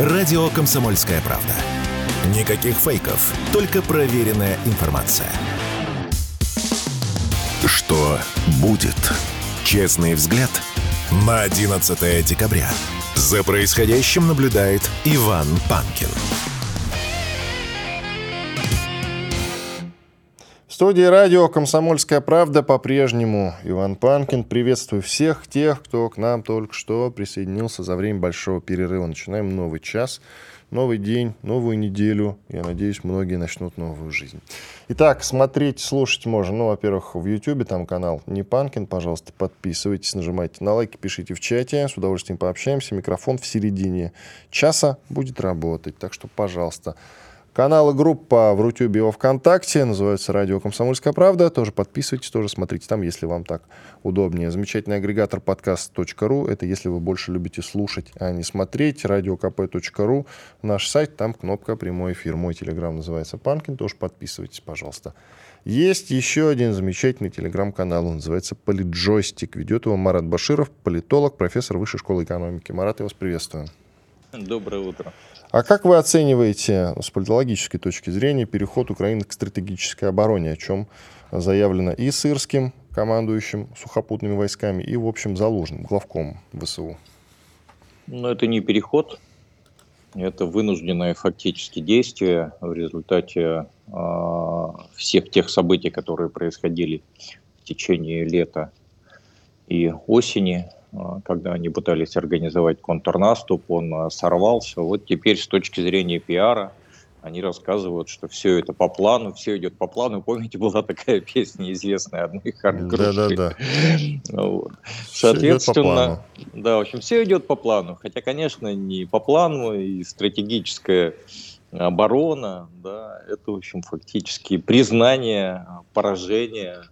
Радио «Комсомольская правда». Никаких фейков, только проверенная информация. Что будет? Честный взгляд на 11 декабря. За происходящим наблюдает Иван Панкин. Студии радио «Комсомольская правда» по-прежнему Иван Панкин. Приветствую всех тех, кто к нам только что присоединился за время большого перерыва. Начинаем новый час, новый день, новую неделю. Я надеюсь, многие начнут новую жизнь. Итак, смотреть, слушать можно. Ну, во-первых, в YouTube там канал Не Панкин. Пожалуйста, подписывайтесь, нажимайте на лайки, пишите в чате. С удовольствием пообщаемся. Микрофон в середине часа будет работать. Так что, пожалуйста, Канал и группа в Рутюбе и во Вконтакте называется «Радио Комсомольская правда». Тоже подписывайтесь, тоже смотрите там, если вам так удобнее. Замечательный агрегатор подкаст.ру. Это если вы больше любите слушать, а не смотреть. Радиокп.ру. Наш сайт, там кнопка «Прямой эфир». Мой телеграм называется «Панкин». Тоже подписывайтесь, пожалуйста. Есть еще один замечательный телеграм-канал. Он называется «Политджойстик». Ведет его Марат Баширов, политолог, профессор Высшей школы экономики. Марат, я вас приветствую. Доброе утро. А как вы оцениваете с политологической точки зрения переход Украины к стратегической обороне, о чем заявлено и Сырским, командующим сухопутными войсками, и, в общем, Залужным, главком ВСУ? Ну, это не переход, это вынужденное фактически действие в результате э, всех тех событий, которые происходили в течение лета и осени когда они пытались организовать контрнаступ, он а, сорвался. Вот теперь с точки зрения пиара они рассказывают, что все это по плану, все идет по плану. Помните, была такая песня известная одной Да, да, да. Вот. Соответственно, да, в общем, все идет по плану. Хотя, конечно, не по плану, и стратегическая оборона, да, это, в общем, фактически признание поражения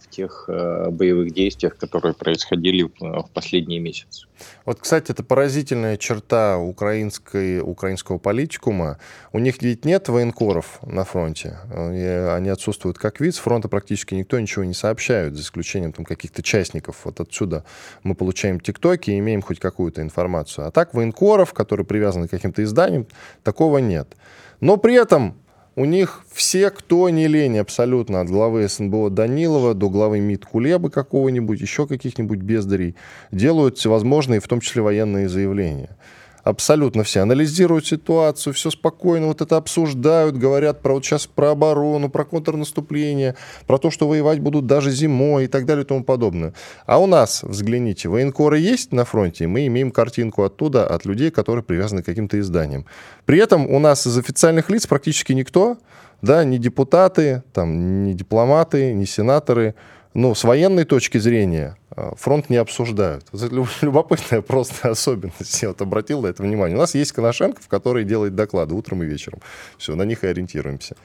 в тех э, боевых действиях, которые происходили в последние месяцы. Вот, кстати, это поразительная черта украинской, украинского политикума. У них ведь нет военкоров на фронте. Они отсутствуют как вид. С фронта практически никто ничего не сообщает, за исключением там, каких-то частников. Вот отсюда мы получаем тиктоки и имеем хоть какую-то информацию. А так военкоров, которые привязаны к каким-то изданиям, такого нет. Но при этом у них все, кто не лень абсолютно, от главы СНБО Данилова до главы МИД Кулебы какого-нибудь, еще каких-нибудь бездарей, делают всевозможные, в том числе военные заявления абсолютно все анализируют ситуацию, все спокойно вот это обсуждают, говорят про вот сейчас про оборону, про контрнаступление, про то, что воевать будут даже зимой и так далее и тому подобное. А у нас, взгляните, военкоры есть на фронте, мы имеем картинку оттуда от людей, которые привязаны к каким-то изданиям. При этом у нас из официальных лиц практически никто, да, ни депутаты, там, ни дипломаты, ни сенаторы, ну, с военной точки зрения а, фронт не обсуждают. Это любопытная просто особенность. Я вот обратил на это внимание. У нас есть Коношенков, который делает доклады утром и вечером. Все, на них и ориентируемся.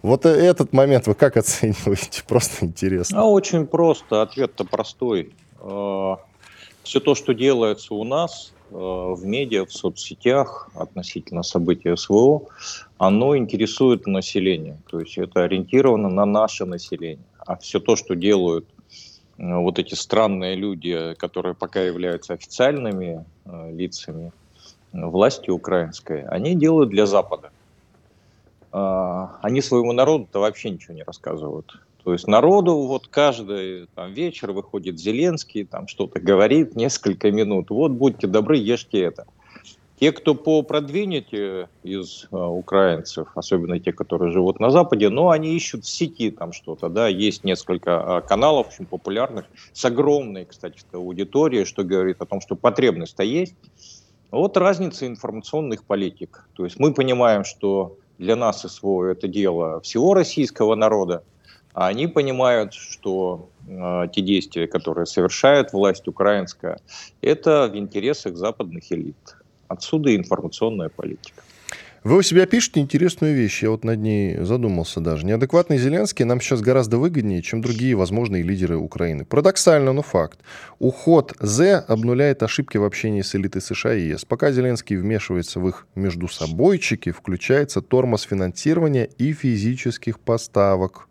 Вот э, этот момент вы как оцениваете? Просто интересно. А очень просто. Ответ-то простой. А, Все то, что делается у нас в медиа, в соцсетях относительно событий СВО, оно интересует население. То есть это ориентировано на наше население а все то, что делают э, вот эти странные люди, которые пока являются официальными э, лицами власти украинской, они делают для Запада. А, они своему народу-то вообще ничего не рассказывают. То есть народу вот каждый там, вечер выходит Зеленский, там что-то говорит несколько минут. Вот будьте добры, ешьте это. Те, кто по продвинете из э, украинцев, особенно те, которые живут на Западе, но они ищут в сети там что-то, да, есть несколько э, каналов очень популярных, с огромной, кстати, аудиторией, что говорит о том, что потребность-то есть. Вот разница информационных политик. То есть мы понимаем, что для нас СВО это дело всего российского народа, а они понимают, что э, те действия, которые совершает власть украинская, это в интересах западных элит. Отсюда информационная политика. Вы у себя пишете интересную вещь, я вот над ней задумался даже. Неадекватный Зеленский нам сейчас гораздо выгоднее, чем другие возможные лидеры Украины. Парадоксально, но факт. Уход З обнуляет ошибки в общении с элитой США и ЕС. Пока Зеленский вмешивается в их междусобойчики, включается тормоз финансирования и физических поставок.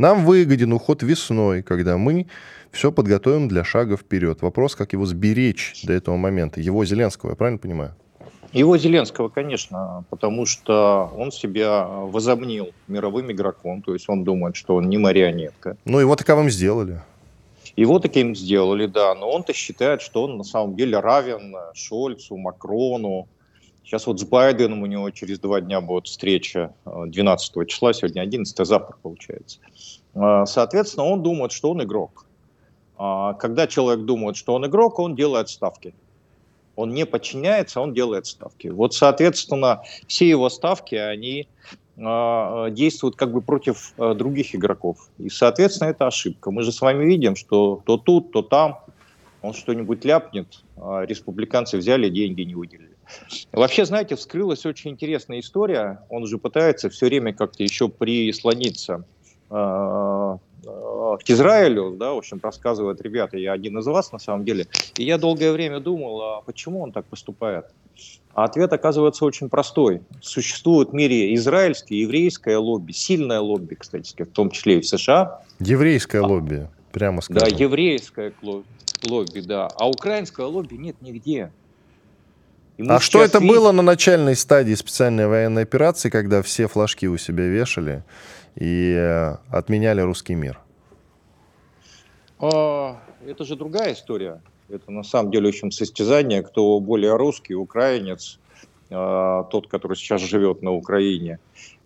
Нам выгоден уход весной, когда мы все подготовим для шага вперед. Вопрос, как его сберечь до этого момента. Его Зеленского, я правильно понимаю? Его Зеленского, конечно, потому что он себя возомнил мировым игроком, то есть он думает, что он не марионетка. Ну, его таковым сделали. Его таким сделали, да, но он-то считает, что он на самом деле равен Шольцу, Макрону. Сейчас вот с Байденом у него через два дня будет встреча 12 э, числа, сегодня 11, завтра получается. Э, соответственно, он думает, что он игрок. А когда человек думает, что он игрок, он делает ставки он не подчиняется, он делает ставки. Вот, соответственно, все его ставки, они действуют как бы против э, других игроков. И, соответственно, это ошибка. Мы же с вами видим, что то тут, то там он что-нибудь ляпнет, а республиканцы взяли, деньги не выделили. Вообще, знаете, вскрылась очень интересная история. Он же пытается все время как-то еще прислониться э, к Израилю, да, в общем, рассказывают ребята, я один из вас на самом деле, и я долгое время думал, а почему он так поступает? А ответ оказывается очень простой. Существует в мире израильское, еврейское лобби, сильное лобби, кстати, в том числе и в США. Еврейское а, лобби, прямо скажем. Да, еврейское лобби, да. А украинское лобби нет нигде. А что это видим... было на начальной стадии специальной военной операции, когда все флажки у себя вешали? и э, отменяли русский мир? А, это же другая история. Это на самом деле очень состязание, кто более русский, украинец, а, тот, который сейчас живет на Украине,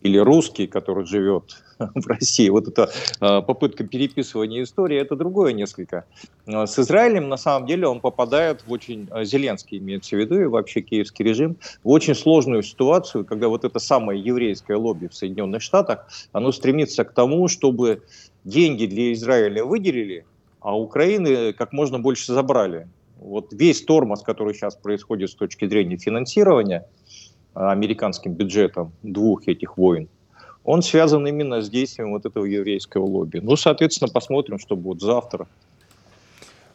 или русский, который живет в России. Вот эта а, попытка переписывания истории, это другое несколько. А, с Израилем, на самом деле, он попадает в очень, Зеленский имеется в виду, и вообще киевский режим, в очень сложную ситуацию, когда вот это самое еврейское лобби в Соединенных Штатах, оно стремится к тому, чтобы деньги для Израиля выделили, а Украины как можно больше забрали. Вот весь тормоз, который сейчас происходит с точки зрения финансирования американским бюджетом двух этих войн, он связан именно с действием вот этого еврейского лобби. Ну, соответственно, посмотрим, что будет завтра.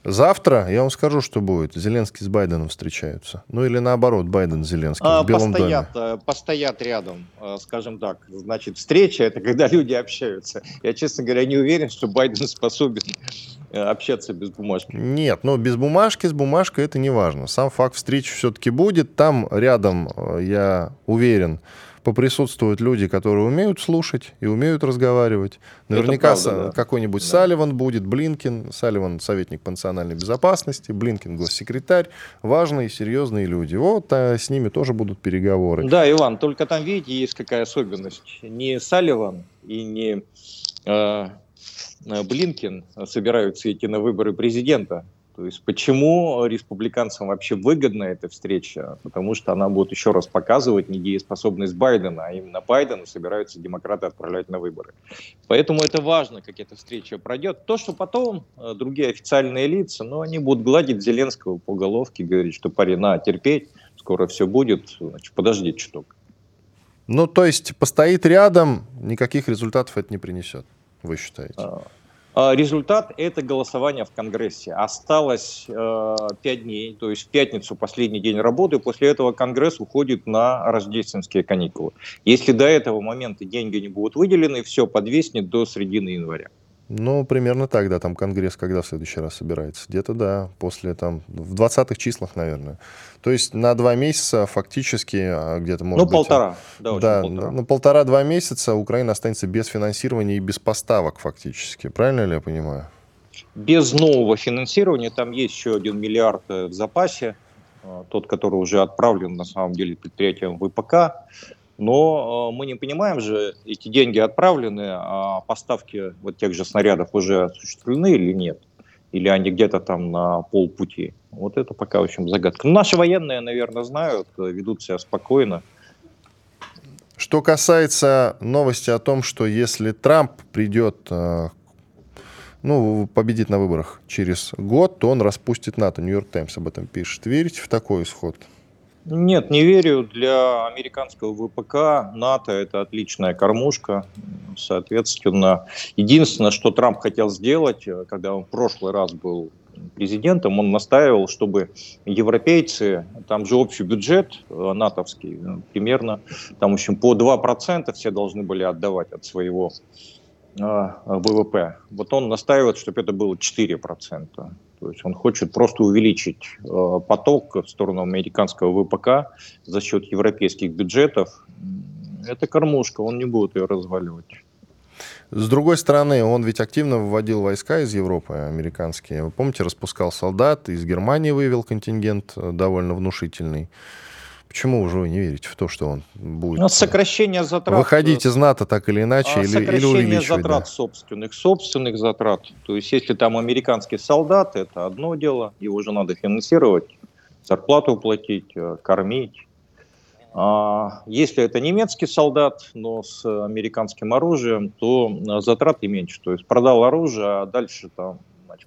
Завтра я вам скажу, что будет. Зеленский с Байденом встречаются. Ну или наоборот, Байден с Зеленским а, в Белом постоят, доме. Э, постоят рядом, э, скажем так. Значит, встреча – это когда люди общаются. Я, честно говоря, не уверен, что Байден способен э, общаться без бумажки. Нет, но без бумажки, с бумажкой это не важно. Сам факт встречи все-таки будет. Там рядом, я уверен, поприсутствуют люди, которые умеют слушать и умеют разговаривать. Наверняка правда, да. какой-нибудь да. Салливан будет, Блинкин, Салливан советник по национальной безопасности, Блинкин госсекретарь, важные, серьезные люди. Вот а с ними тоже будут переговоры. Да, Иван, только там, видите, есть какая особенность. Не Салливан и не э, Блинкин собираются идти на выборы президента. То есть почему республиканцам вообще выгодна эта встреча? Потому что она будет еще раз показывать недееспособность Байдена, а именно Байдена собираются демократы отправлять на выборы. Поэтому это важно, как эта встреча пройдет. То, что потом э, другие официальные лица, но ну, они будут гладить Зеленского по головке, говорить, что парень, на, терпеть, скоро все будет, значит, подожди чуток. Ну, то есть постоит рядом, никаких результатов это не принесет, вы считаете? А, а, результат – это голосование в Конгрессе. Осталось э, 5 дней, то есть в пятницу последний день работы, после этого Конгресс уходит на рождественские каникулы. Если до этого момента деньги не будут выделены, все подвеснет до середины января. Ну, примерно так, да, там Конгресс когда в следующий раз собирается? Где-то, да, после там, в 20-х числах, наверное. То есть на два месяца фактически а, где-то может Ну, быть, полтора, да, да полтора. Ну, полтора-два месяца Украина останется без финансирования и без поставок фактически. Правильно ли я понимаю? Без нового финансирования там есть еще один миллиард э, в запасе, э, тот, который уже отправлен на самом деле предприятием ВПК. Но э, мы не понимаем же, эти деньги отправлены, а поставки вот тех же снарядов уже осуществлены или нет. Или они где-то там на полпути. Вот это пока, в общем, загадка. Но наши военные, наверное, знают, ведут себя спокойно. Что касается новости о том, что если Трамп придет, э, ну, победит на выборах через год, то он распустит НАТО. Нью-Йорк Таймс об этом пишет. Верите в такой исход? Нет, не верю. Для американского ВПК НАТО это отличная кормушка. Соответственно, единственное, что Трамп хотел сделать, когда он в прошлый раз был президентом, он настаивал, чтобы европейцы, там же общий бюджет э, натовский, э, примерно, там, в общем, по 2% все должны были отдавать от своего э, ВВП. Вот он настаивает, чтобы это было 4%. То есть он хочет просто увеличить э, поток в сторону американского ВПК за счет европейских бюджетов. Это кормушка, он не будет ее разваливать. С другой стороны, он ведь активно выводил войска из Европы, американские. Вы помните, распускал солдат, из Германии вывел контингент э, довольно внушительный. Почему уже вы не верите в то, что он будет... Ну, сокращение затрат... Выходить из НАТО так или иначе, а, или, или увеличивать? затрат да? собственных, собственных затрат. То есть, если там американский солдат, это одно дело, его же надо финансировать, зарплату платить, э, кормить. А если это немецкий солдат, но с американским оружием, то э, затраты меньше. То есть продал оружие, а дальше там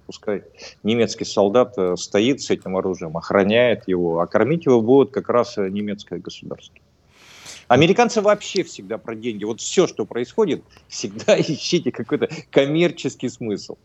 пускай немецкий солдат э, стоит с этим оружием, охраняет его, а кормить его будет как раз э, немецкое государство. Американцы вообще всегда про деньги. Вот все, что происходит, всегда ищите какой-то коммерческий смысл.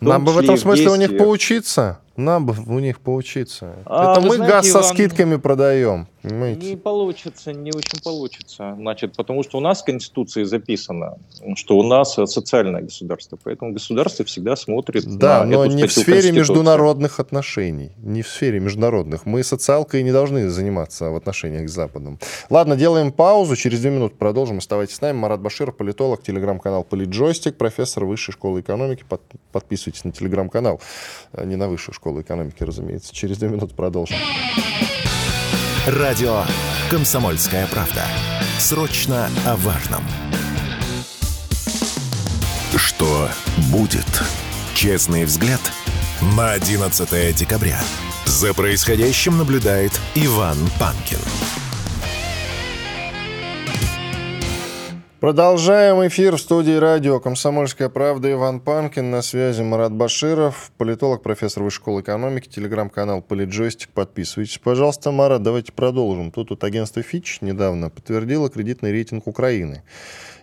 Нам бы в этом смысле у них поучиться. Нам бы у них поучиться. А, Это мы знаете, газ со Иван, скидками продаем. Понимаете? Не получится, не очень получится. Значит, потому что у нас в Конституции записано, что у нас социальное государство. Поэтому государство всегда смотрит да, на но эту не в сфере международных отношений. Не в сфере международных. Мы социалкой не должны заниматься в отношениях с Западом. Ладно, делаем паузу. Через две минуты продолжим. Оставайтесь с нами. Марат Баширов, политолог, телеграм-канал Политджойстик, профессор Высшей школы экономики. Подписывайтесь на телеграм-канал, а не на Высшую школу школы экономики, разумеется. Через две минуты продолжим. Радио «Комсомольская правда». Срочно о важном. Что будет? Честный взгляд на 11 декабря. За происходящим наблюдает Иван Панкин. Продолжаем эфир в студии радио «Комсомольская правда». Иван Панкин, на связи Марат Баширов, политолог, профессор Высшей школы экономики, телеграм-канал «Политджойстик». Подписывайтесь, пожалуйста. Марат, давайте продолжим. Тут вот агентство Fitch недавно подтвердило кредитный рейтинг Украины.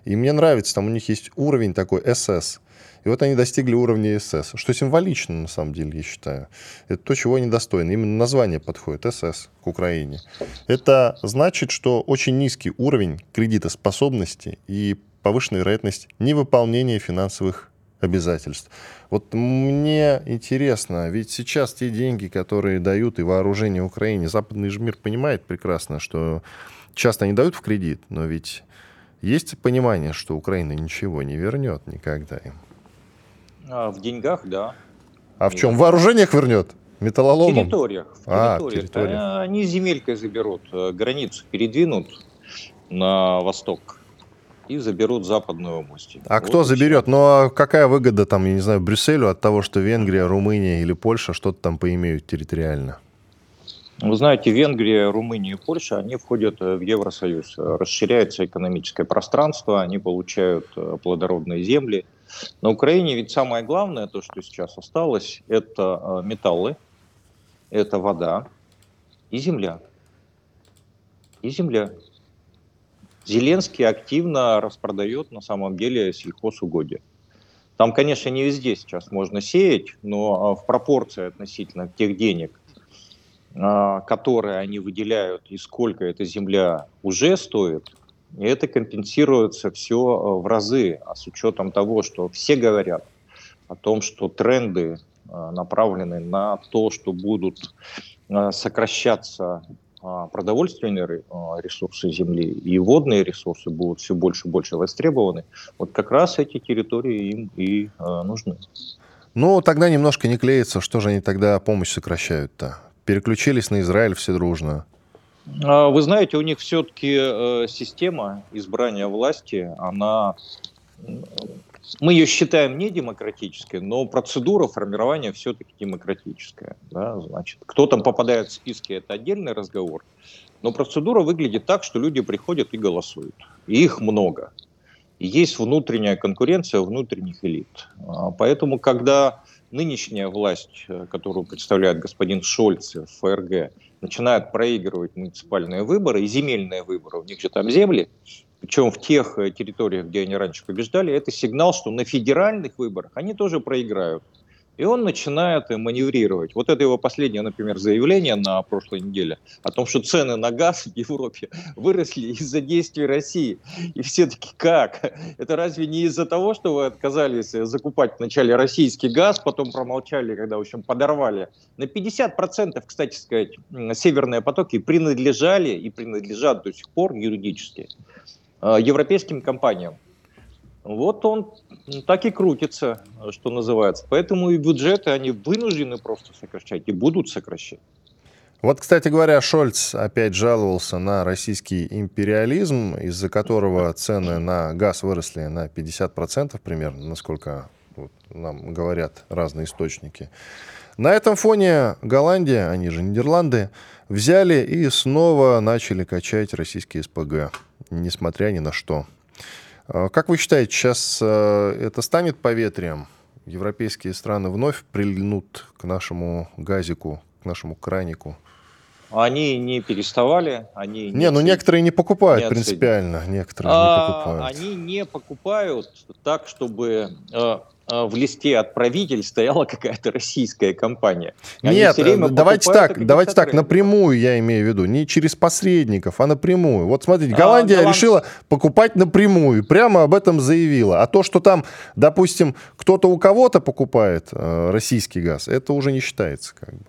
И мне нравится, там у них есть уровень такой СС. И вот они достигли уровня СС, что символично, на самом деле, я считаю. Это то, чего они достойны. Именно название подходит, СС, к Украине. Это значит, что очень низкий уровень кредитоспособности и повышенная вероятность невыполнения финансовых обязательств. Вот мне интересно, ведь сейчас те деньги, которые дают и вооружение Украине, западный же мир понимает прекрасно, что часто они дают в кредит, но ведь есть понимание, что Украина ничего не вернет никогда им. А, в деньгах, да. А в чем? В вооружениях вернет? Металлоломом? В территориях. В а, территориях. территориях. Они земелькой заберут, э, границу передвинут на восток и заберут западную область. А вот кто заберет? Ну а какая выгода там, я не знаю, Брюсселю от того, что Венгрия, Румыния или Польша что-то там поимеют территориально? Вы знаете, Венгрия, Румыния и Польша, они входят э, в Евросоюз. Расширяется экономическое пространство, они получают э, плодородные земли – на Украине ведь самое главное, то, что сейчас осталось, это э, металлы, это вода и земля. И земля. Зеленский активно распродает на самом деле сельхозугодия. Там, конечно, не везде сейчас можно сеять, но э, в пропорции относительно тех денег, э, которые они выделяют и сколько эта земля уже стоит, и это компенсируется все э, в разы, а с учетом того, что все говорят о том, что тренды э, направлены на то, что будут э, сокращаться продовольственные ресурсы земли и водные ресурсы будут все больше и больше востребованы, вот как раз эти территории им и нужны. Ну, тогда немножко не клеится. Что же они тогда помощь сокращают-то? Переключились на Израиль все дружно. А, вы знаете, у них все-таки э, система избрания власти, она, мы ее считаем не демократической, но процедура формирования все-таки демократическая. Да? Значит, кто там попадает в списки, это отдельный разговор. Но процедура выглядит так, что люди приходят и голосуют. И их много. И есть внутренняя конкуренция внутренних элит. А, поэтому, когда нынешняя власть, э, которую представляет господин Шольц в ФРГ, начинают проигрывать муниципальные выборы и земельные выборы, у них же там земли, причем в тех э, территориях, где они раньше побеждали, это сигнал, что на федеральных выборах они тоже проиграют. И он начинает маневрировать. Вот это его последнее, например, заявление на прошлой неделе о том, что цены на газ в Европе выросли из-за действий России. И все таки как? Это разве не из-за того, что вы отказались закупать вначале российский газ, потом промолчали, когда, в общем, подорвали? На 50%, кстати сказать, северные потоки принадлежали и принадлежат до сих пор юридически э, европейским компаниям. Вот он так и крутится, что называется. Поэтому и бюджеты, они вынуждены просто сокращать и будут сокращать. Вот, кстати говоря, Шольц опять жаловался на российский империализм, из-за которого цены на газ выросли на 50% примерно, насколько нам говорят разные источники. На этом фоне Голландия, они же Нидерланды, взяли и снова начали качать российские СПГ, несмотря ни на что. А, как вы считаете, сейчас э, это станет поветрием? Европейские страны вновь прильнут к нашему газику, к нашему кранику? Они не переставали, они не, не ну некоторые не покупают не принципиально, некоторые а, не покупают. Они не покупают так, чтобы э, в листе отправитель стояла какая-то российская компания. Они Нет, давайте так, давайте так, напрямую я имею в виду, не через посредников, а напрямую. Вот смотрите, а, Голландия а, Голланд... решила покупать напрямую, прямо об этом заявила. А то, что там, допустим, кто-то у кого-то покупает э, российский газ, это уже не считается как бы.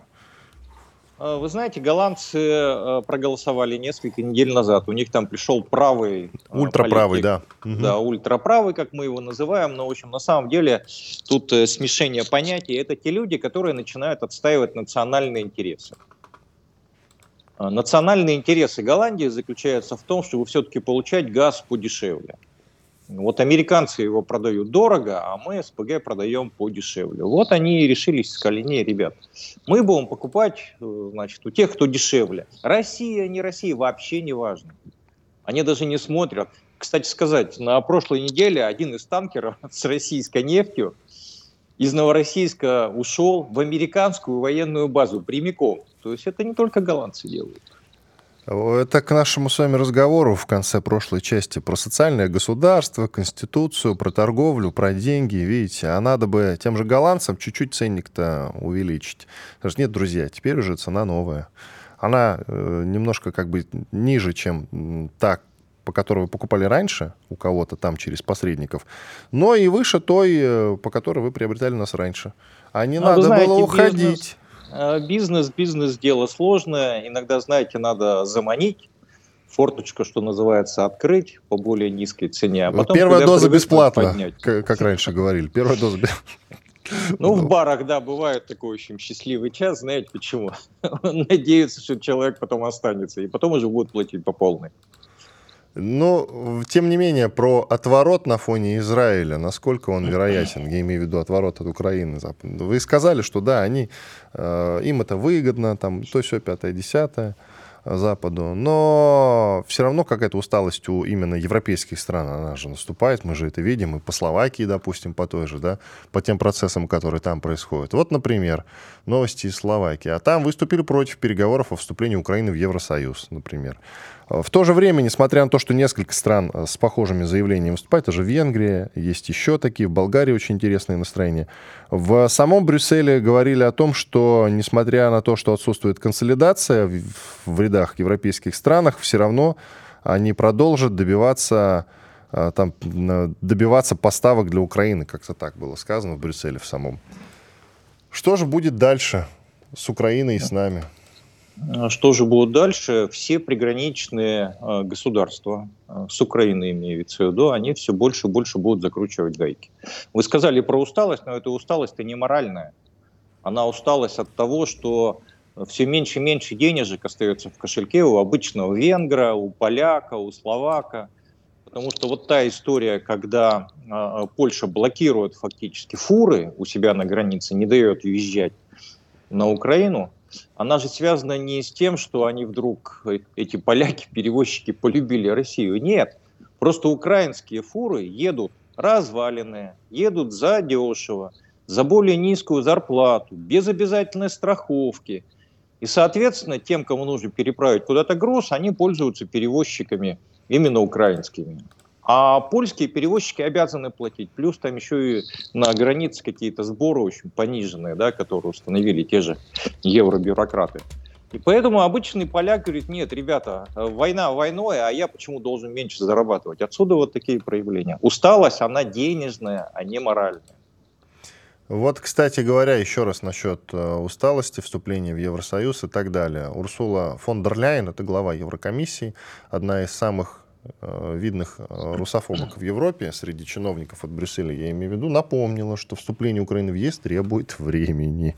А, вы знаете, голландцы э, проголосовали несколько недель назад. У них там пришел правый... Э, ультраправый, да. Да, ультраправый, как мы его называем. Но, в общем, на самом деле тут э, смешение понятий. Это те люди, которые начинают отстаивать национальные интересы. А, национальные интересы Голландии заключаются в том, чтобы все-таки получать газ подешевле. Вот американцы его продают дорого, а мы СПГ продаем подешевле. Вот они и решились, сказали, не, ребят, мы будем покупать э, значит, у тех, кто дешевле. Россия, не Россия, вообще не важно. Они даже не смотрят. Кстати сказать, на прошлой неделе один из танкеров с российской нефтью из Новороссийска ушел в американскую военную базу прямиком. То есть это не только голландцы делают. Это к нашему с вами разговору в конце прошлой части про социальное государство, конституцию, про торговлю, про деньги. Видите, а надо бы тем же голландцам чуть-чуть ценник-то увеличить. Даже нет, друзья, теперь уже цена новая. Она э, немножко как бы ниже, чем та, по которой вы покупали раньше у кого-то там через посредников, но и выше той, э, по которой вы приобретали нас раньше. А не ну, надо знаете, было уходить. Бизнес бизнес, бизнес дело сложное. Иногда, знаете, надо заманить, форточку, что называется, открыть по более низкой цене. А потом, Первая доза бесплатно, как, как раньше говорили. Первая доза ну, в барах, да, бывает такой очень счастливый час. Знаете почему? Надеются, что человек потом останется, и потом уже будет платить по полной. Но, тем не менее, про отворот на фоне Израиля, насколько он вероятен, я имею в виду отворот от Украины. Вы сказали, что да, они, э, им это выгодно, там, то все пятое, десятое. Западу. Но все равно какая-то усталость у именно европейских стран, она же наступает, мы же это видим, и по Словакии, допустим, по той же, да, по тем процессам, которые там происходят. Вот, например, новости из Словакии. А там выступили против переговоров о вступлении Украины в Евросоюз, например. В то же время, несмотря на то, что несколько стран э, с похожими заявлениями выступают, это же Венгрия, есть еще такие, в Болгарии очень интересные настроения. В самом Брюсселе говорили о том, что, несмотря на то, что отсутствует консолидация в рядах европейских странах, все равно они продолжат добиваться э, там, добиваться поставок для Украины, как-то так было сказано в Брюсселе в самом. Что же будет дальше с Украиной и с нами? А что же будет дальше? Все приграничные а, государства, а, с Украиной имеется в виду, они все больше и больше будут закручивать гайки. Вы сказали про усталость, но эта усталость-то не моральная. Она усталость от того, что все меньше и меньше денежек остается в кошельке у обычного венгра, у поляка, у словака. Потому что вот та история, когда Польша блокирует фактически фуры у себя на границе, не дает въезжать на Украину – она же связана не с тем, что они вдруг, э, эти поляки, перевозчики, полюбили Россию. Нет, просто украинские фуры едут разваленные, едут за дешево, за более низкую зарплату, без обязательной страховки. И, соответственно, тем, кому нужно переправить куда-то груз, они пользуются перевозчиками именно украинскими. А польские перевозчики обязаны платить. Плюс там еще и на границе какие-то сборы очень пониженные, да, которые установили те же евробюрократы. И поэтому обычный поляк говорит, нет, ребята, война войной, а я почему должен меньше зарабатывать? Отсюда вот такие проявления. Усталость, она денежная, а не моральная. Вот, кстати говоря, еще раз насчет э, усталости, вступления в Евросоюз и так далее. Урсула фон дер Ляйен, это глава Еврокомиссии, одна из самых видных э, русофобок в Европе среди чиновников от Брюсселя, я имею в виду, напомнила, что вступление Украины в ЕС требует времени.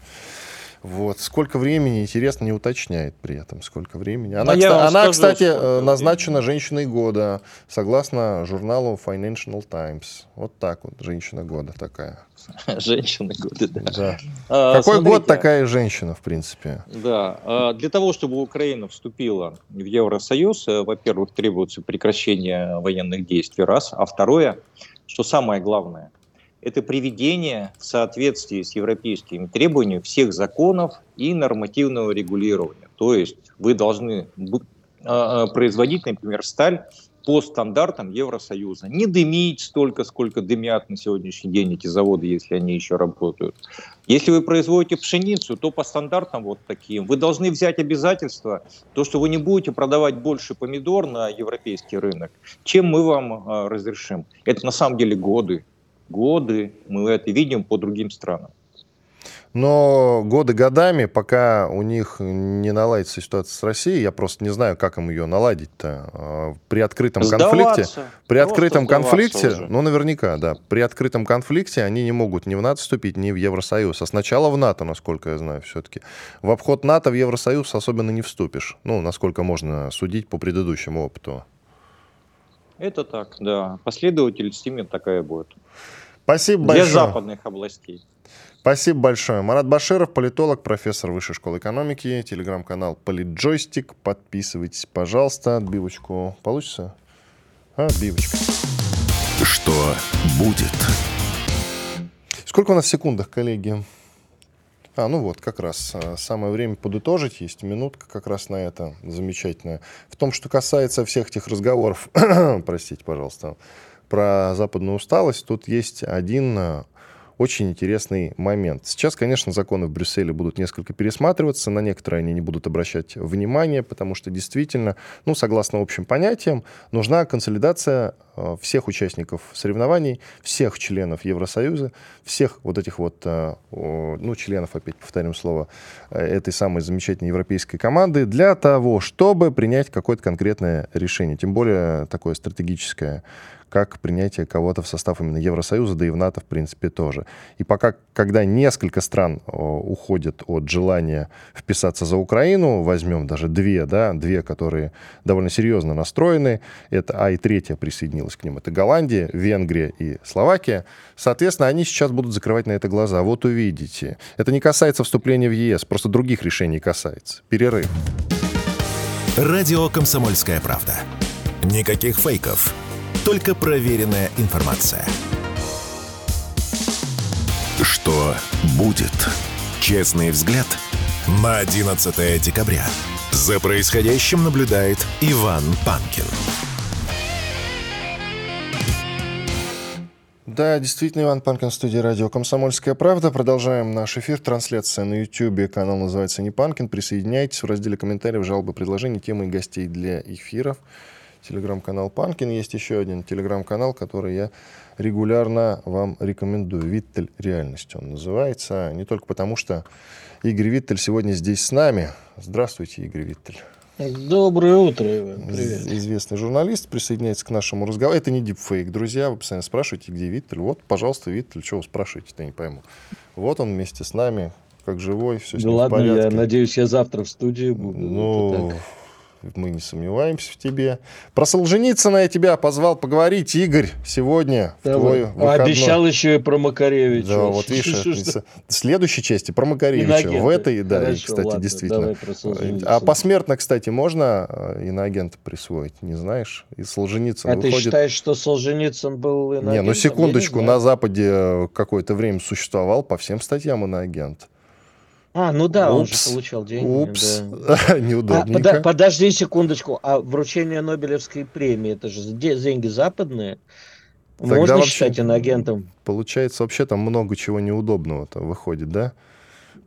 Вот. Сколько времени, интересно, не уточняет при этом, сколько времени. Она, кстати, она скажу, кстати, э, назначена времени. женщиной года, согласно журналу Financial Times. Вот так вот, женщина года такая. Женщина года, да. да. А, Какой смотрите, год такая женщина, в принципе? Да. А, для того, чтобы Украина вступила в Евросоюз, э, во-первых, требуется прекращение военных действий, раз. А второе, что самое главное – это приведение в соответствии с европейскими требованиями всех законов и нормативного регулирования. То есть вы должны а, а, производить, например, сталь по стандартам Евросоюза. Не дымить столько, сколько дымят на сегодняшний день эти заводы, если они еще работают. Если вы производите пшеницу, то по стандартам вот таким. Вы должны взять обязательство, то, что вы не будете продавать больше помидор на европейский рынок, чем мы вам а, разрешим. Это на самом деле годы годы, мы это видим по другим странам. Но годы годами, пока у них не наладится ситуация с Россией, я просто не знаю, как им ее наладить-то. А, при открытом сдаваться, конфликте, при открытом конфликте, уже. ну наверняка, да, при открытом конфликте они не могут ни в НАТО вступить, ни в Евросоюз. А сначала в НАТО, насколько я знаю, все-таки. В обход НАТО в Евросоюз особенно не вступишь. Ну, насколько можно судить по предыдущему опыту. Это так, да. Последовательность именно такая будет. Спасибо большое. Для западных областей. Спасибо большое. Марат Баширов, политолог, профессор Высшей школы экономики, телеграм-канал Политджойстик. Подписывайтесь, пожалуйста. Отбивочку получится? Отбивочка. Что будет? Сколько у нас в секундах, коллеги? А, ну вот, как раз а, самое время подытожить. Есть минутка как раз на это замечательная. В том, что касается всех этих разговоров, простите, пожалуйста, про западную усталость, тут есть один э, очень интересный момент. Сейчас, конечно, законы в Брюсселе будут несколько пересматриваться, на некоторые они не будут обращать внимания, потому что действительно, ну, согласно общим понятиям, нужна консолидация э, всех участников соревнований, всех членов Евросоюза, всех вот этих вот, э, ну, членов, опять повторим слово, этой самой замечательной европейской команды для того, чтобы принять какое-то конкретное решение, тем более такое стратегическое, как принятие кого-то в состав именно Евросоюза, да и в НАТО, в принципе, тоже. И пока, когда несколько стран уходят от желания вписаться за Украину, возьмем даже две, да, две, которые довольно серьезно настроены, это, а и третья присоединилась к ним, это Голландия, Венгрия и Словакия, соответственно, они сейчас будут закрывать на это глаза. Вот увидите. Это не касается вступления в ЕС, просто других решений касается. Перерыв. Радио «Комсомольская правда». Никаких фейков только проверенная информация. Что будет? Честный взгляд на 11 декабря. За происходящим наблюдает Иван Панкин. Да, действительно, Иван Панкин, студия радио «Комсомольская правда». Продолжаем наш эфир. Трансляция на YouTube. Канал называется «Не Панкин». Присоединяйтесь в разделе комментариев, жалобы, предложения, темы и гостей для эфиров телеграм-канал Панкин. Есть еще один телеграм-канал, который я регулярно вам рекомендую. «Виттель. Реальность» он называется. Не только потому, что Игорь Виттель сегодня здесь с нами. Здравствуйте, Игорь Виттель. Доброе утро, Иван. Привет. Известный журналист присоединяется к нашему разговору. Это не дипфейк, друзья. Вы постоянно спрашиваете, где Виттель. Вот, пожалуйста, Виттель, чего вы спрашиваете-то, не пойму. Вот он вместе с нами, как живой, все с да ладно, в порядке. я надеюсь, я завтра в студии буду. Ну, мы не сомневаемся в тебе. Про Солженицына я тебя позвал поговорить, Игорь, сегодня да, в твой выходной. Обещал еще и про Макаревича. Да, вот видишь, в следующей части про Макаревича. В этой, да, Хорошо, кстати, ладно, действительно. А посмертно, кстати, можно э, иноагента присвоить, не знаешь? И Солженицын А выходит... ты считаешь, что Солженицын был иноагентом? Не, ну секундочку, не на Западе какое-то время существовал по всем статьям иноагент. А, ну да, Упс. он же получал деньги. Упс, да. неудобненько. А, подожди секундочку, а вручение Нобелевской премии, это же деньги западные? Тогда Можно считать иноагентом? Получается, вообще там много чего неудобного-то выходит, да?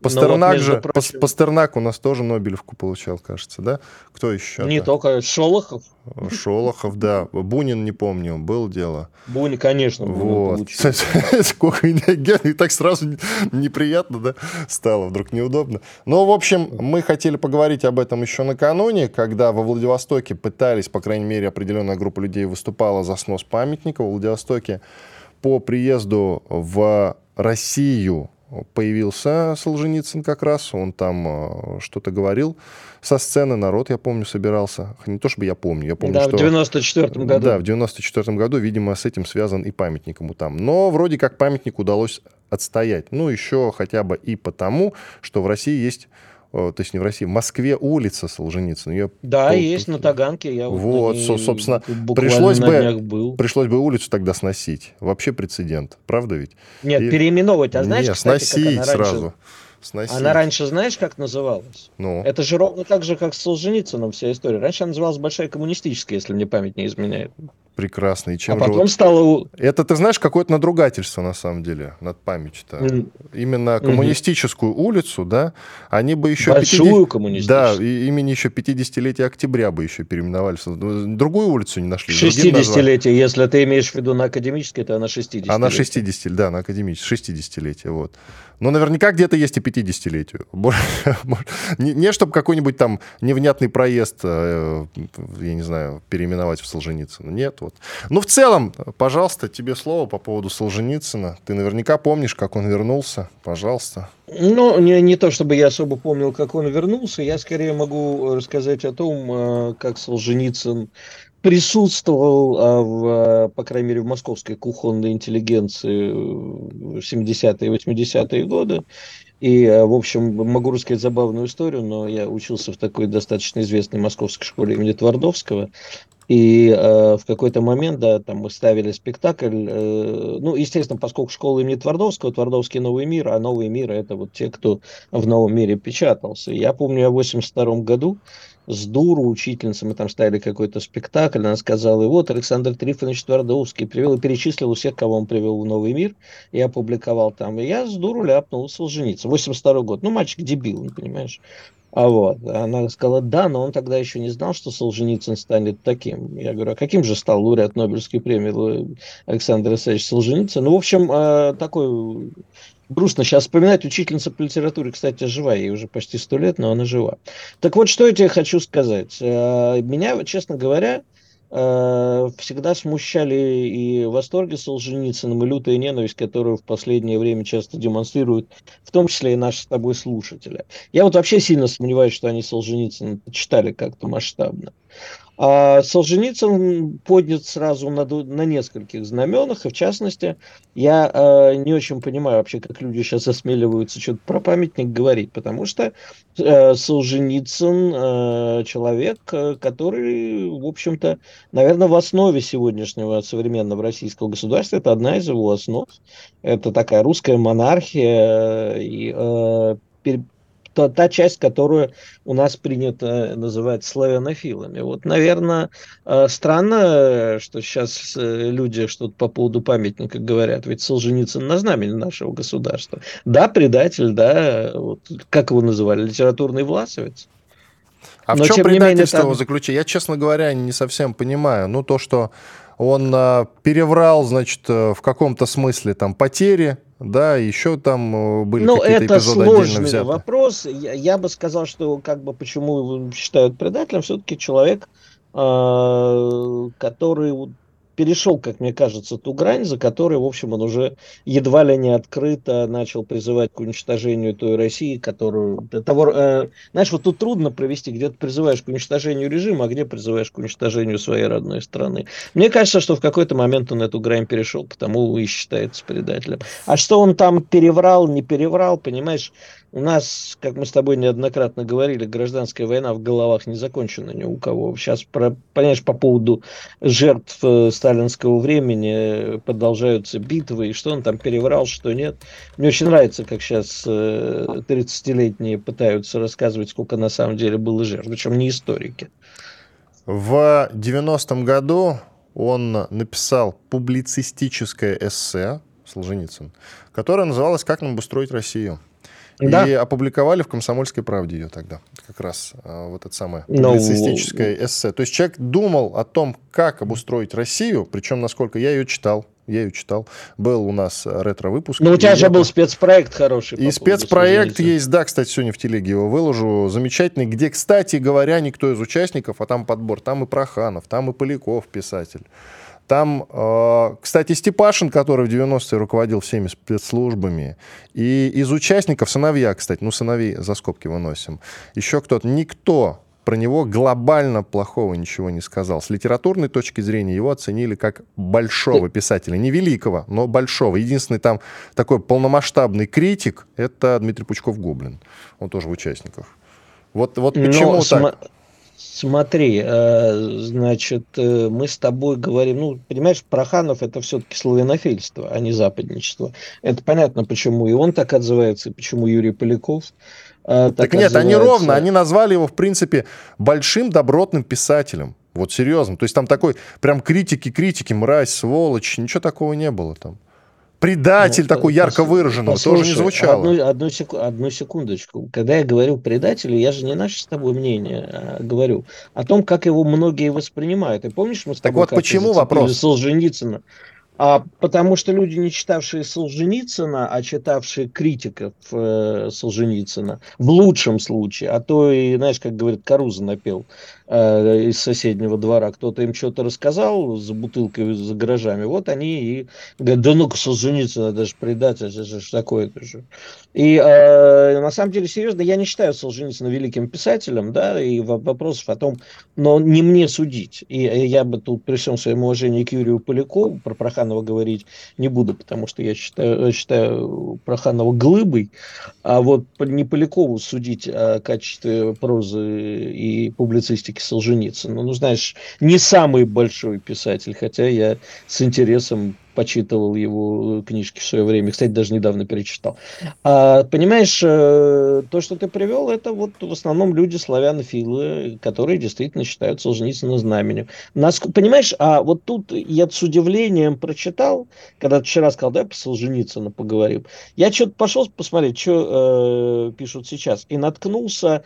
Пастернак вот, же, прочим... Пастернак у нас тоже Нобелевку получал, кажется, да? Кто еще? Не только Шолохов. Шолохов, да. Бунин, не помню, был дело. Бунин, конечно, вот. Сколько и так сразу неприятно, да, стало, вдруг неудобно. Но, в общем, мы хотели поговорить об этом еще накануне, когда во Владивостоке пытались, по крайней мере, определенная группа людей выступала за снос памятника. В Владивостоке по приезду в Россию появился Солженицын как раз, он там э, что-то говорил со сцены, народ, я помню, собирался. Не то, чтобы я помню, я помню, да, что... в 94 году. Да, в 94 году, видимо, с этим связан и памятник ему там. Но вроде как памятник удалось отстоять. Ну, еще хотя бы и потому, что в России есть то есть не в России, в Москве улица Солженицына. Ее да, пол... есть на Таганке. Я вот, вот собственно, пришлось бы, был. пришлось бы улицу тогда сносить. Вообще прецедент, правда ведь? Нет, И... переименовывать. А знаешь, Нет, кстати, сносить как она сразу. Сносить. Она раньше, знаешь, как называлась? Ну. Это же ровно так же, как с Солженицыным вся история. Раньше она называлась Большая коммунистическая, если мне память не изменяет прекрасно. И чем а потом вот... стало... Это, ты знаешь, какое-то надругательство, на самом деле, над памятью-то. Mm. Именно коммунистическую mm-hmm. улицу, да, они бы еще... Большую 50... коммунистическую. Да, и имени еще 50-летия октября бы еще переименовали. Другую улицу не нашли. 60-летие, если ты имеешь в виду на академической, то она 60 Она 60 да, на академической, 60-летие, вот. Но наверняка где-то есть и 50-летию. Не, не чтобы какой-нибудь там невнятный проезд, э, я не знаю, переименовать в Солженицына. Нет, вот. Ну, в целом, пожалуйста, тебе слово по поводу Солженицына. Ты наверняка помнишь, как он вернулся. Пожалуйста. Ну, не, не то чтобы я особо помнил, как он вернулся. Я скорее могу рассказать о том, э, как Солженицын присутствовал, а, в, а, по крайней мере, в московской кухонной интеллигенции в 70-е и 80-е годы. И, а, в общем, могу рассказать забавную историю, но я учился в такой достаточно известной московской школе имени Твардовского. И э, в какой-то момент, да, там мы ставили спектакль. Э, ну, естественно, поскольку школа имени Твардовского, Твардовский Новый мир, а Новый мир это вот те, кто в Новом мире печатался. Я помню, я в 82 году с дуру учительница, мы там ставили какой-то спектакль, она сказала, и вот Александр Трифонович Твардовский привел и перечислил всех, кого он привел в Новый мир, и опубликовал там. И я с дуру ляпнул Солженицын. 82 год. Ну, мальчик дебил, понимаешь. А вот, она сказала, да, но он тогда еще не знал, что Солженицын станет таким. Я говорю, а каким же стал лауреат Нобелевской премии Александр Исаевич Солженицын? Ну, в общем, э, такой грустно сейчас вспоминать. Учительница по литературе, кстати, жива. Ей уже почти сто лет, но она жива. Так вот, что я тебе хочу сказать. Э, меня, честно говоря, всегда смущали и восторги Солженицыным, и лютая ненависть, которую в последнее время часто демонстрируют, в том числе и наши с тобой слушатели. Я вот вообще сильно сомневаюсь, что они Солженицына читали как-то масштабно. А Солженицын поднят сразу на, на нескольких знаменах, и в частности, я э, не очень понимаю вообще, как люди сейчас осмеливаются что-то про памятник говорить, потому что э, Солженицын э, человек, э, который, в общем-то, наверное, в основе сегодняшнего современного российского государства, это одна из его основ, это такая русская монархия, и э, та, та часть, которую у нас принято называть славянофилами. Вот, наверное, э, странно, что сейчас э, люди что-то по поводу памятника говорят, ведь Солженицын на знамени нашего государства. Да, предатель, да, вот, как его называли, литературный власовец. А Но, в чем предательство менее, там... заключение? Я, честно говоря, не совсем понимаю. Ну, то, что он э, переврал, значит, э, в каком-то смысле там потери, да, еще там э, были ну, какие-то это эпизоды отдельно взяты. вопрос. Я, я бы сказал, что как бы почему его считают предателем, все-таки человек, э, который перешел, как мне кажется, ту грань, за которой, в общем, он уже едва ли не открыто начал призывать к уничтожению той России, которую... Того, э, знаешь, вот тут трудно провести, где ты призываешь к уничтожению режима, а где призываешь к уничтожению своей родной страны. Мне кажется, что в какой-то момент он эту грань перешел, потому и считается предателем. А что он там переврал, не переврал, понимаешь, у нас, как мы с тобой неоднократно говорили, гражданская война в головах не закончена ни у кого. Сейчас, про, понимаешь, по поводу жертв э, сталинского времени продолжаются битвы, и что он там переврал, что нет. Мне очень нравится, как сейчас 30-летние пытаются рассказывать, сколько на самом деле было жертв, причем не историки. В 90-м году он написал публицистическое эссе Солженицын, которое называлось «Как нам обустроить Россию». Да. И опубликовали в «Комсомольской правде» ее тогда. Как раз а, вот это самое ну, публицистическое no. эссе. То есть человек думал о том, как обустроить Россию, причем, насколько я ее читал, я ее читал. Был у нас ретро-выпуск. Ну, у тебя же был спецпроект хороший. И спецпроект есть, да, кстати, сегодня в телеге его выложу. Замечательный, где, кстати говоря, никто из участников, а там подбор. Там и Проханов, там и Поляков писатель. Там, э, кстати, Степашин, который в 90-е руководил всеми спецслужбами, и из участников сыновья, кстати, ну, сыновей за скобки выносим, еще кто-то, никто про него глобально плохого ничего не сказал. С литературной точки зрения его оценили как большого писателя. Не великого, но большого. Единственный там такой полномасштабный критик — это Дмитрий Пучков-Гоблин. Он тоже в участниках. Вот, вот почему но, так? Смотри, э, значит, э, мы с тобой говорим, ну, понимаешь, Проханов это все-таки славянофильство, а не западничество. Это понятно, почему и он так отзывается, и почему Юрий Поляков э, так, так нет, они ровно, они назвали его, в принципе, большим добротным писателем. Вот серьезно. То есть там такой прям критики-критики, мразь, сволочь, ничего такого не было там предатель ну, такой ярко выраженный, тоже не звучало. Одну, одну, секу, одну секундочку. Когда я говорю предателю, я же не наше с тобой мнение а говорю о том, как его многие воспринимают. И помнишь, мы с тобой так вот почему вопрос? Солженицына? А, потому что люди, не читавшие Солженицына, а читавшие критиков э, Солженицына, в лучшем случае, а то и, знаешь, как говорит, Каруза напел, э, из соседнего двора, кто-то им что-то рассказал за бутылкой, за гаражами, вот они и говорят, да ну-ка, Солженицын, это же предатель, это же такое-то же. И э, на самом деле, серьезно, я не считаю Солженицына великим писателем, да, и вопросов о том, но не мне судить. И я бы тут при всем своем уважении к Юрию Полякову про Проханова говорить не буду, потому что я считаю, считаю Проханова глыбой, а вот не Полякову судить о качестве прозы и публицистики Солженицына. Ну, знаешь, не самый большой писатель, хотя я с интересом почитывал его книжки в свое время. Кстати, даже недавно перечитал. А, понимаешь, э, то, что ты привел, это вот в основном люди славянофилы, которые действительно считают Солженицына знаменем. Нас, понимаешь, а вот тут я с удивлением прочитал, когда ты вчера сказал, да, по Солженицыну поговорим. Я что-то пошел посмотреть, что э, пишут сейчас, и наткнулся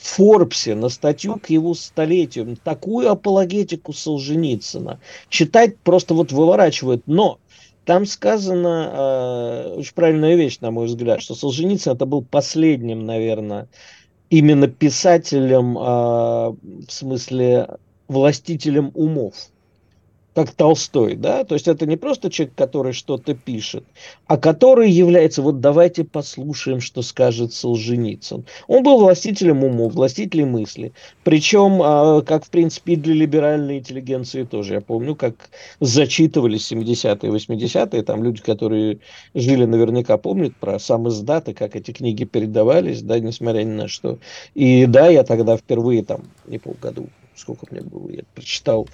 Форбсе на статью к его столетию, такую апологетику Солженицына. Читать просто вот выворачивает. Но там сказано э, очень правильная вещь, на мой взгляд, что Солженицын это был последним, наверное, именно писателем, э, в смысле властителем умов как Толстой, да, то есть это не просто человек, который что-то пишет, а который является, вот давайте послушаем, что скажет Солженицын. Он был властителем умов, властителем мысли, причем, а, как в принципе и для либеральной интеллигенции тоже, я помню, как зачитывались 70-е, 80-е, там люди, которые жили наверняка помнят про сам издаты, как эти книги передавались, да, несмотря ни на что. И да, я тогда впервые там, не полгоду, сколько мне было, я прочитал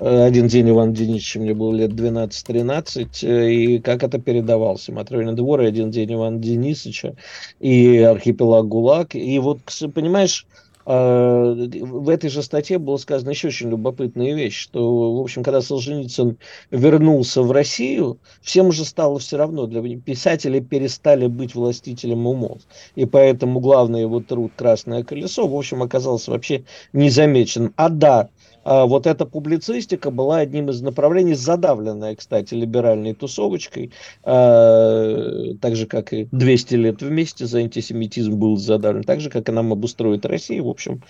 Э, один день Иван Денисович, мне было лет 12-13, э, и как это передавался. Матрёнин двор один день Ивана Денисовича, и архипелаг ГУЛАГ. И вот, понимаешь, в этой же статье было сказано еще очень любопытная вещь, что, в общем, когда Солженицын вернулся в Россию, всем уже стало все равно, для писателей перестали быть властителем умов. И поэтому главный его труд «Красное колесо», в общем, оказался вообще незамечен. А да, а вот эта публицистика была одним из направлений, задавленная, кстати, либеральной тусовочкой, э, так же, как и 200 лет вместе за антисемитизм был задавлен, так же, как и нам обустроит Россия, в общем.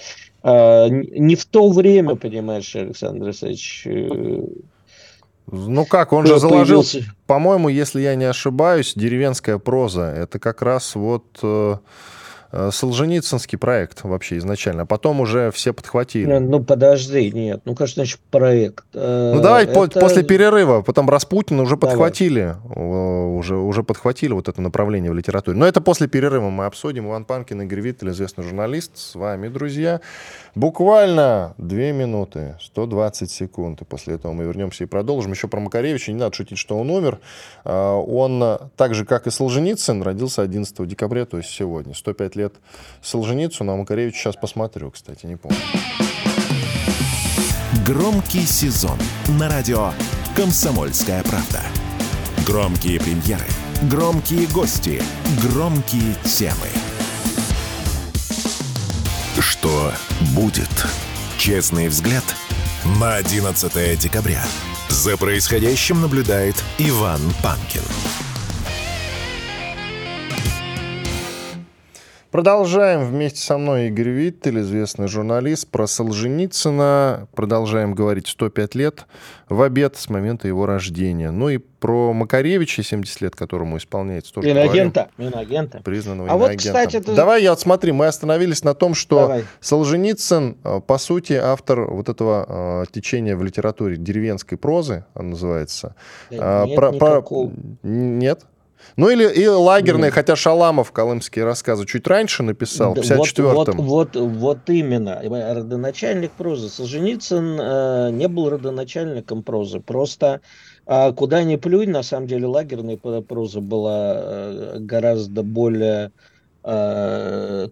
Э, не в то время, понимаешь, Александр Александрович, э, ну как, он же заложил, по-моему, если я не ошибаюсь, деревенская проза. Это как раз вот... Э э, Солженицынский проект вообще изначально, а потом уже все подхватили. Ну, подожди, нет. Ну, конечно, значит, проект. Ну, давай это... после перерыва, потом Распутина уже подхватили, уже, уже подхватили вот это направление в литературе. Но это после перерыва мы обсудим. Иван Панкин, Игорь Виттель, известный журналист, с вами, друзья. Буквально две минуты, 120 секунд, и после этого мы вернемся и продолжим. Еще про Макаревича, не надо шутить, что он умер. А, он, так же, как и Солженицын, родился 11 декабря, то есть сегодня. 105 лет Солженицыну, а Макаревич сейчас посмотрю, кстати, не помню. Громкий сезон на радио «Комсомольская правда». Громкие премьеры, громкие гости, громкие темы. Будет? Честный взгляд на 11 декабря. За происходящим наблюдает Иван Панкин. Продолжаем вместе со мной Игорь Виттель, известный журналист, про Солженицына. Продолжаем говорить 105 лет в обед с момента его рождения. Ну и про Макаревича, 70 лет, которому исполняется, тоже Иноагента. Иноагента. Признанного а. Вот, кстати, ты... Давай, я смотри, мы остановились на том, что Давай. Солженицын, э, по сути, автор вот этого э, течения в литературе деревенской прозы, он называется. Да, нет, про, про... Нет? Ну или и лагерные, Нет. хотя Шаламов колымские рассказы чуть раньше написал, в 54-м. Вот, вот, вот, вот именно. Родоначальник прозы. Солженицын э, не был родоначальником прозы. Просто э, куда ни плюнь, на самом деле лагерная проза была э, гораздо более э,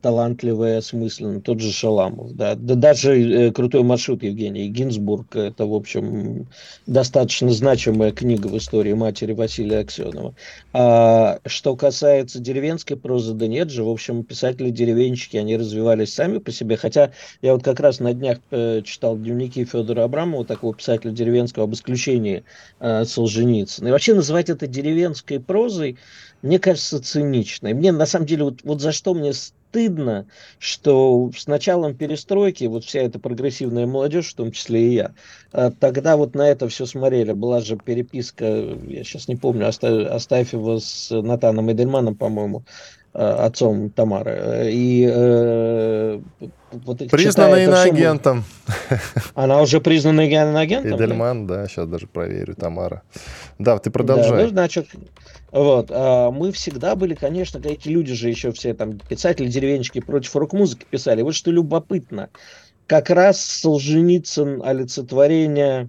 осмысленный, тот же Шаламов, да, да даже э, крутой маршрут Евгения Гинзбург, это, в общем, достаточно значимая книга в истории матери Василия Аксенова. А что касается деревенской прозы, да нет же, в общем, писатели-деревенщики, они развивались сами по себе, хотя я вот как раз на днях э, читал дневники Федора Абрамова, такого писателя деревенского, об исключении э, Солженицына. И вообще называть это деревенской прозой, мне кажется, цинично. И мне, на самом деле, вот, вот за что мне стыдно, что с началом перестройки вот вся эта прогрессивная молодежь, в том числе и я, а, тогда вот на это все смотрели. Была же переписка, я сейчас не помню, Астафьева с Натаном Эдельманом, по-моему, а, отцом Тамары. И э, вот Признанный иноагентом. Она уже признана иноагентом? Эдельман, да? да, сейчас даже проверю, Тамара. Да, ты продолжай. Да, ну, значит, вот, а мы всегда были, конечно, эти люди же еще все там, писатели деревенщики против рок-музыки писали. Вот что любопытно, как раз Солженицын олицетворение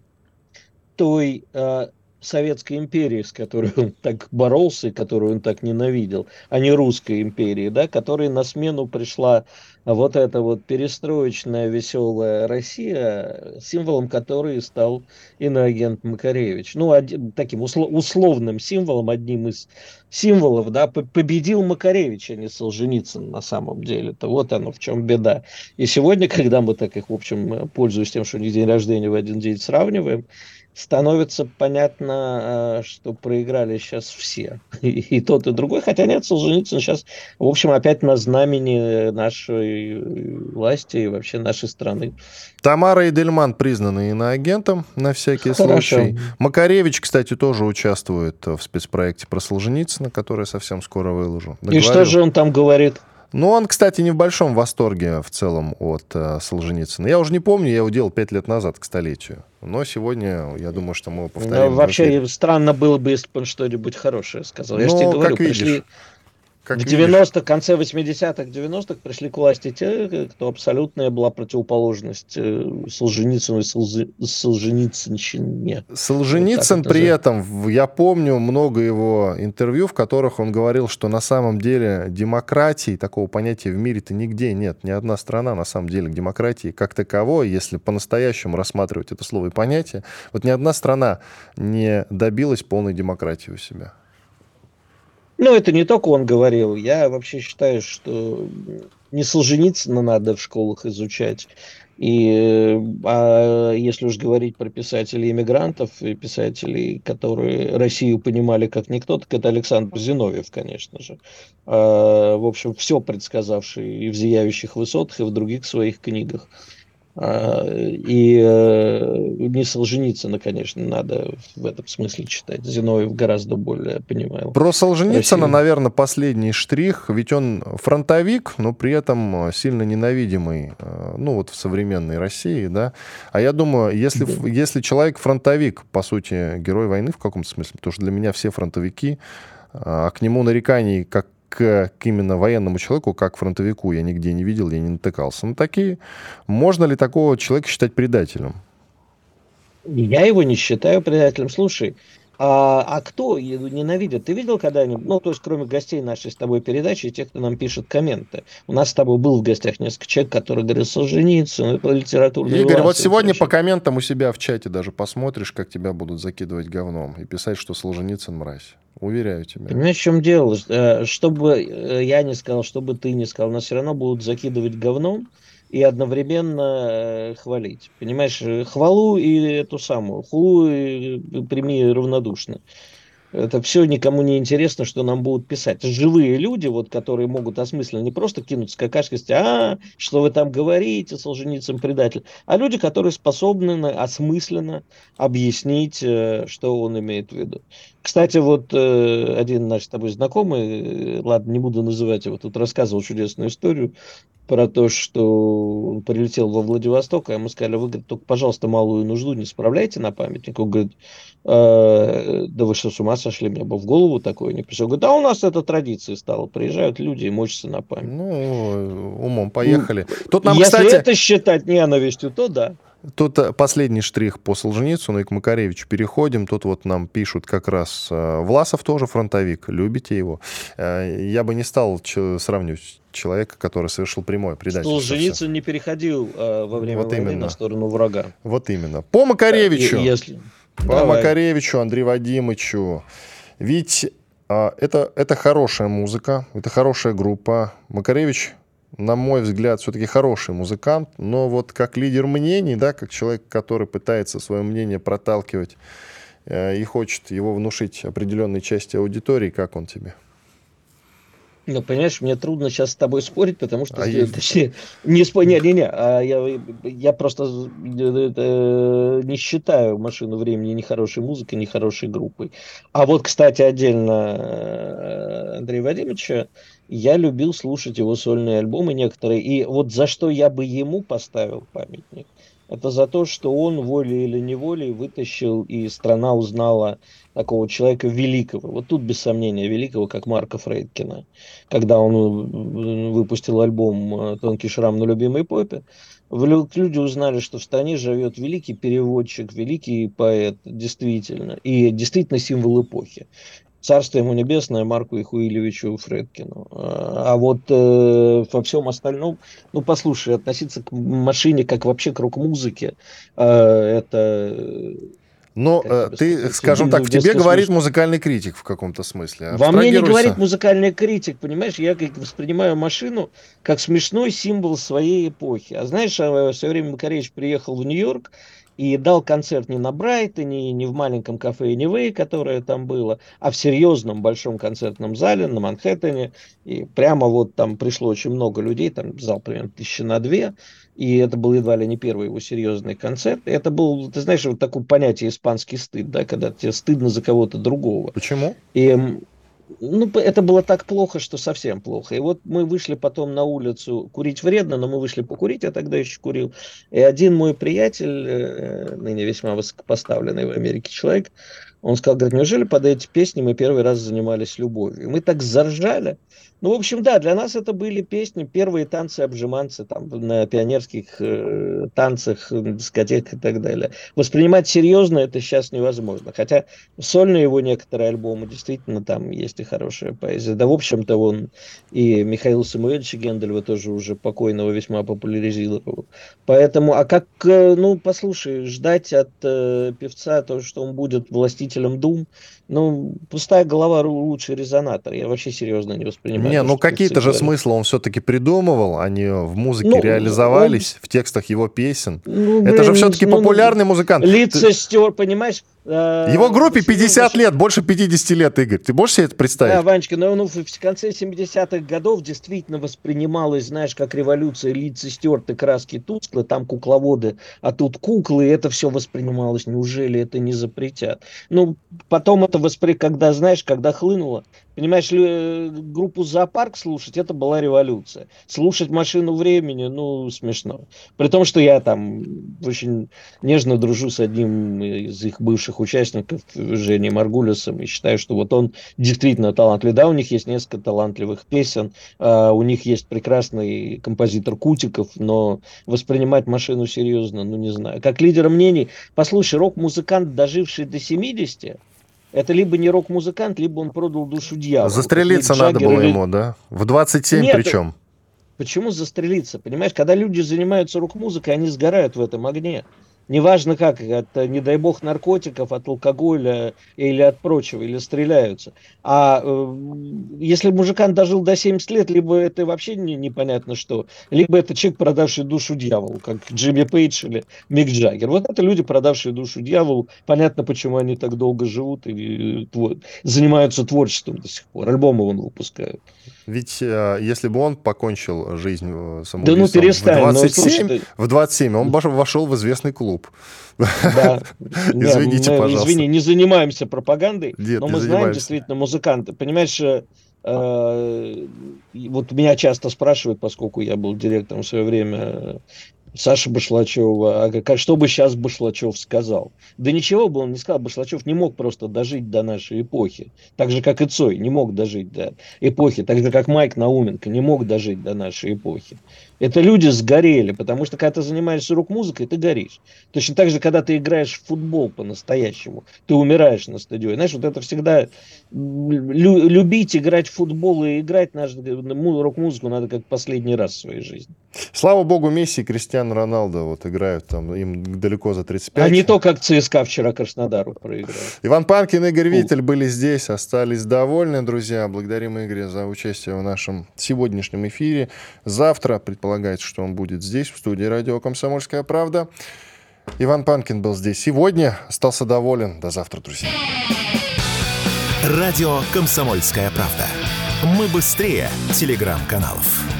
той э, Советской империи, с которой он так боролся и которую он так ненавидел, а не Русской империи, да, которой на смену пришла вот эта вот перестроечная веселая Россия, символом которой стал иноагент Макаревич. Ну, один, таким услов, условным символом, одним из символов, да, победил Макаревич, а не Солженицын на самом деле. То вот оно, в чем беда. И сегодня, когда мы так их, в общем, пользуясь тем, что у них день рождения в один день сравниваем, становится понятно, э, что проиграли сейчас все. И, и тот, и другой. Хотя нет, Солженицын сейчас, в общем, опять на знамени нашей власти и вообще нашей страны. Тамара и Дельман признаны иноагентом на всякий Хорошо. случай. Макаревич, кстати, тоже участвует в спецпроекте про Солженицына, который совсем скоро выложу. Договорил. И что же он там говорит? Ну, он, кстати, не в большом восторге в целом от э, Солженицына. Я уже не помню, я его делал пять лет назад к столетию. Но сегодня, я думаю, что мы его повторим. Ну, вообще, странно было бы, если бы он что-нибудь хорошее сказал. Ну, я же тебе говорю, как пришли... Как в 90-х, конце 80-х, 90-х пришли к власти те, кто абсолютная была противоположность э, Солженицыну и Солжи... Солженицынщине. Солженицын вот при этом, я помню много его интервью, в которых он говорил, что на самом деле демократии, такого понятия в мире-то нигде нет. Ни одна страна на самом деле демократии как таковой, если по-настоящему рассматривать это слово и понятие, вот ни одна страна не добилась полной демократии у себя. Ну, это не только он говорил. Я вообще считаю, что не Солженицына надо в школах изучать. И а если уж говорить про писателей иммигрантов и писателей, которые Россию понимали как никто, так это Александр Зиновьев, конечно же. А, в общем, все предсказавший и в «Зияющих высотах», и в других своих книгах. А, и э, не Солженицына, конечно, надо в этом смысле читать. Зиновьев гораздо более понимаю. Про Солженицына, Россию. наверное, последний штрих. Ведь он фронтовик, но при этом сильно ненавидимый, э, ну вот в современной России, да. А я думаю, если, да. если человек фронтовик, по сути, герой войны в каком-то смысле, потому что для меня все фронтовики, а к нему нареканий как к, к именно военному человеку, как фронтовику, я нигде не видел, я не натыкался на такие. Можно ли такого человека считать предателем? Я его не считаю предателем. Слушай, а, а кто ненавидит? Ты видел когда-нибудь, ну, то есть, кроме гостей нашей с тобой передачи, и тех, кто нам пишет комменты. У нас с тобой был в гостях несколько человек, которые говорят, Солженицын, это литературный Игорь, вот сегодня по комментам у себя в чате даже посмотришь, как тебя будут закидывать говном и писать, что Солженицын мразь. Уверяю тебя. Понимаешь, в чем дело? Э, чтобы э, я не сказал, чтобы ты не сказал, нас все равно будут закидывать говном, и одновременно э, хвалить. Понимаешь, хвалу и эту самую, хулу прими равнодушно. Это все никому не интересно, что нам будут писать. Живые люди, вот, которые могут осмысленно не просто кинуться какашкой и сказать, а, что вы там говорите, Солженицын предатель, а люди, которые способны осмысленно объяснить, э, что он имеет в виду. Кстати, вот э, один наш с тобой знакомый, ладно, не буду называть его, тут рассказывал чудесную историю про то, что он прилетел во Владивосток, а ему сказали, вы, говорит, только, пожалуйста, малую нужду не справляйте на памятник. Он говорит, э, да вы что, с ума сошли, мне бы в голову такое не пришло. Говорит, да у нас это традиция стала, приезжают люди и мочатся на памятник. Ну, умом поехали. Тут нам, Если кстати... это считать ненавистью, то да. Тут э, последний штрих по Солженицыну и к Макаревичу переходим. Тут вот нам пишут как раз э, Власов тоже фронтовик, любите его. Э, я бы не стал сравнивать человека, который совершил прямое предательство. Солженицын не переходил во время вот войны именно. на сторону врага. Вот именно. По Макаревичу. Если... По Давай. Макаревичу, Андрею Вадимовичу. Ведь это, это хорошая музыка, это хорошая группа. Макаревич на мой взгляд, все-таки хороший музыкант, но вот как лидер мнений, да, как человек, который пытается свое мнение проталкивать э, и хочет его внушить определенной части аудитории, как он тебе? Ну, понимаешь, мне трудно сейчас с тобой спорить, потому что, а есть... точнее, не спорить, не, не, а я, я просто э, не считаю машину времени ни хорошей музыкой, ни хорошей группой. А вот, кстати, отдельно э, Андрея Вадимовича, я любил слушать его сольные альбомы некоторые, и вот за что я бы ему поставил памятник, это за то, что он волей или неволей вытащил, и страна узнала такого человека великого. Вот тут, без сомнения, великого, как Марка Фрейдкина. Когда он выпустил альбом э, «Тонкий шрам на любимой попе», люди узнали, что в стране живет великий переводчик, великий поэт, действительно, и действительно символ эпохи. Царство ему небесное Марку Ихуилевичу Фредкину. А, а вот э, во всем остальном, ну, послушай, относиться к машине как вообще к рок-музыке, э, это... Но э, ты, скажем так, в тебе говорит музыкальный критик в каком-то смысле. Во мне не говорит музыкальный критик, понимаешь? Я как воспринимаю машину как смешной символ своей эпохи. А знаешь, а, в свое время Макаревич приехал в Нью-Йорк, и дал концерт не на Брайтоне, не в маленьком кафе Anyway, которое там было, а в серьезном большом концертном зале на Манхэттене. И прямо вот там пришло очень много людей, там зал примерно тысячи на две, и это был едва ли не первый его серьезный концерт. И это был, ты знаешь, вот такое понятие испанский стыд, да, когда тебе стыдно за кого-то другого. Почему? И ну, это было так плохо, что совсем плохо. И вот мы вышли потом на улицу, курить вредно, но мы вышли покурить, я тогда еще курил. И один мой приятель, э, ныне весьма высокопоставленный в Америке человек, он сказал, говорит, неужели под эти песни мы первый раз занимались любовью? И мы так заржали, ну, в общем, да, для нас это были песни, первые танцы-обжиманцы там на пионерских э, танцах, дискотеках и так далее. Воспринимать серьезно это сейчас невозможно. Хотя сольные его некоторые альбомы, действительно, там есть и хорошая поэзия. Да, в общем-то, он и Михаил Самуэльевич Гендельва тоже уже покойного весьма популяризировал. Поэтому, а как, э, ну, послушай, ждать от э, певца то, что он будет властителем дум, ну, пустая голова лучший резонатор. Я вообще серьезно не воспринимаю. Не, ну какие-то же смыслы он все-таки придумывал, они в музыке ну, реализовались, он... в текстах его песен. Ну, блин, Это же все-таки ну, популярный музыкант. Лица Ты... стер, понимаешь? Э, Его группе 50 лет, больше 50 лет, Игорь. Ты можешь себе это представить? Да, Ванечка, но ну, в конце 70-х годов действительно воспринималось, знаешь, как революция, лица стерты, краски тусклы, там кукловоды, а тут куклы, и это все воспринималось. Неужели это не запретят? Ну, потом это воспри... когда, знаешь, когда хлынуло, Понимаешь, э, группу «Зоопарк» слушать, это была революция. Слушать «Машину времени», ну, смешно. При том, что я там очень нежно дружу с одним из их бывших участников, Женей Маргулисом, и считаю, что вот он действительно талантливый. Да, у них есть несколько талантливых песен, а у них есть прекрасный композитор Кутиков, но воспринимать «Машину» серьезно, ну, не знаю. Как лидер мнений, послушай, рок-музыкант, доживший до 70, это либо не рок-музыкант, либо он продал душу дьяволу. Застрелиться надо было или... ему, да? В 27 Нет, причем. Почему застрелиться? Понимаешь, когда люди занимаются рок-музыкой, они сгорают в этом огне неважно как, от, не дай бог, наркотиков, от алкоголя или от прочего, или стреляются. А э, если мужикан дожил до 70 лет, либо это вообще не, непонятно что, либо это человек, продавший душу дьяволу, как Джимми Пейдж или Мик Джаггер. Вот это люди, продавшие душу дьяволу. Понятно, почему они так долго живут и твор, занимаются творчеством до сих пор. Альбомы он выпускает. Ведь э, если бы он покончил жизнь э, самоубийством да ну, перестань, в 27, ну, в 27 он вошел в известный клуб. Да. Извините, мы, пожалуйста. Извини, не занимаемся пропагандой, Нет, но мы знаем действительно музыканты. Понимаешь, э, э, вот меня часто спрашивают, поскольку я был директором в свое время Саша Башлачева, а как, что бы сейчас Башлачев сказал? Да ничего бы он не сказал. Башлачев не мог просто дожить до нашей эпохи. Так же, как и Цой не мог дожить до эпохи. Так же, как Майк Науменко не мог дожить до нашей эпохи. Это люди сгорели, потому что когда ты занимаешься рок-музыкой, ты горишь. Точно так же, когда ты играешь в футбол по-настоящему, ты умираешь на стадионе. Знаешь, вот это всегда лю- любить играть в футбол и играть нашу рок-музыку надо как последний раз в своей жизни. Слава богу, Месси и Кристиан Роналдо вот играют там, им далеко за 35. А не то, как ЦСКА вчера Краснодару проиграл. Иван Панкин и Игорь Виттель были здесь, остались довольны, друзья. Благодарим Игоря за участие в нашем сегодняшнем эфире. Завтра, предположим, предполагается, что он будет здесь, в студии радио «Комсомольская правда». Иван Панкин был здесь сегодня. Остался доволен. До завтра, друзья. Радио «Комсомольская правда». Мы быстрее телеграм-каналов.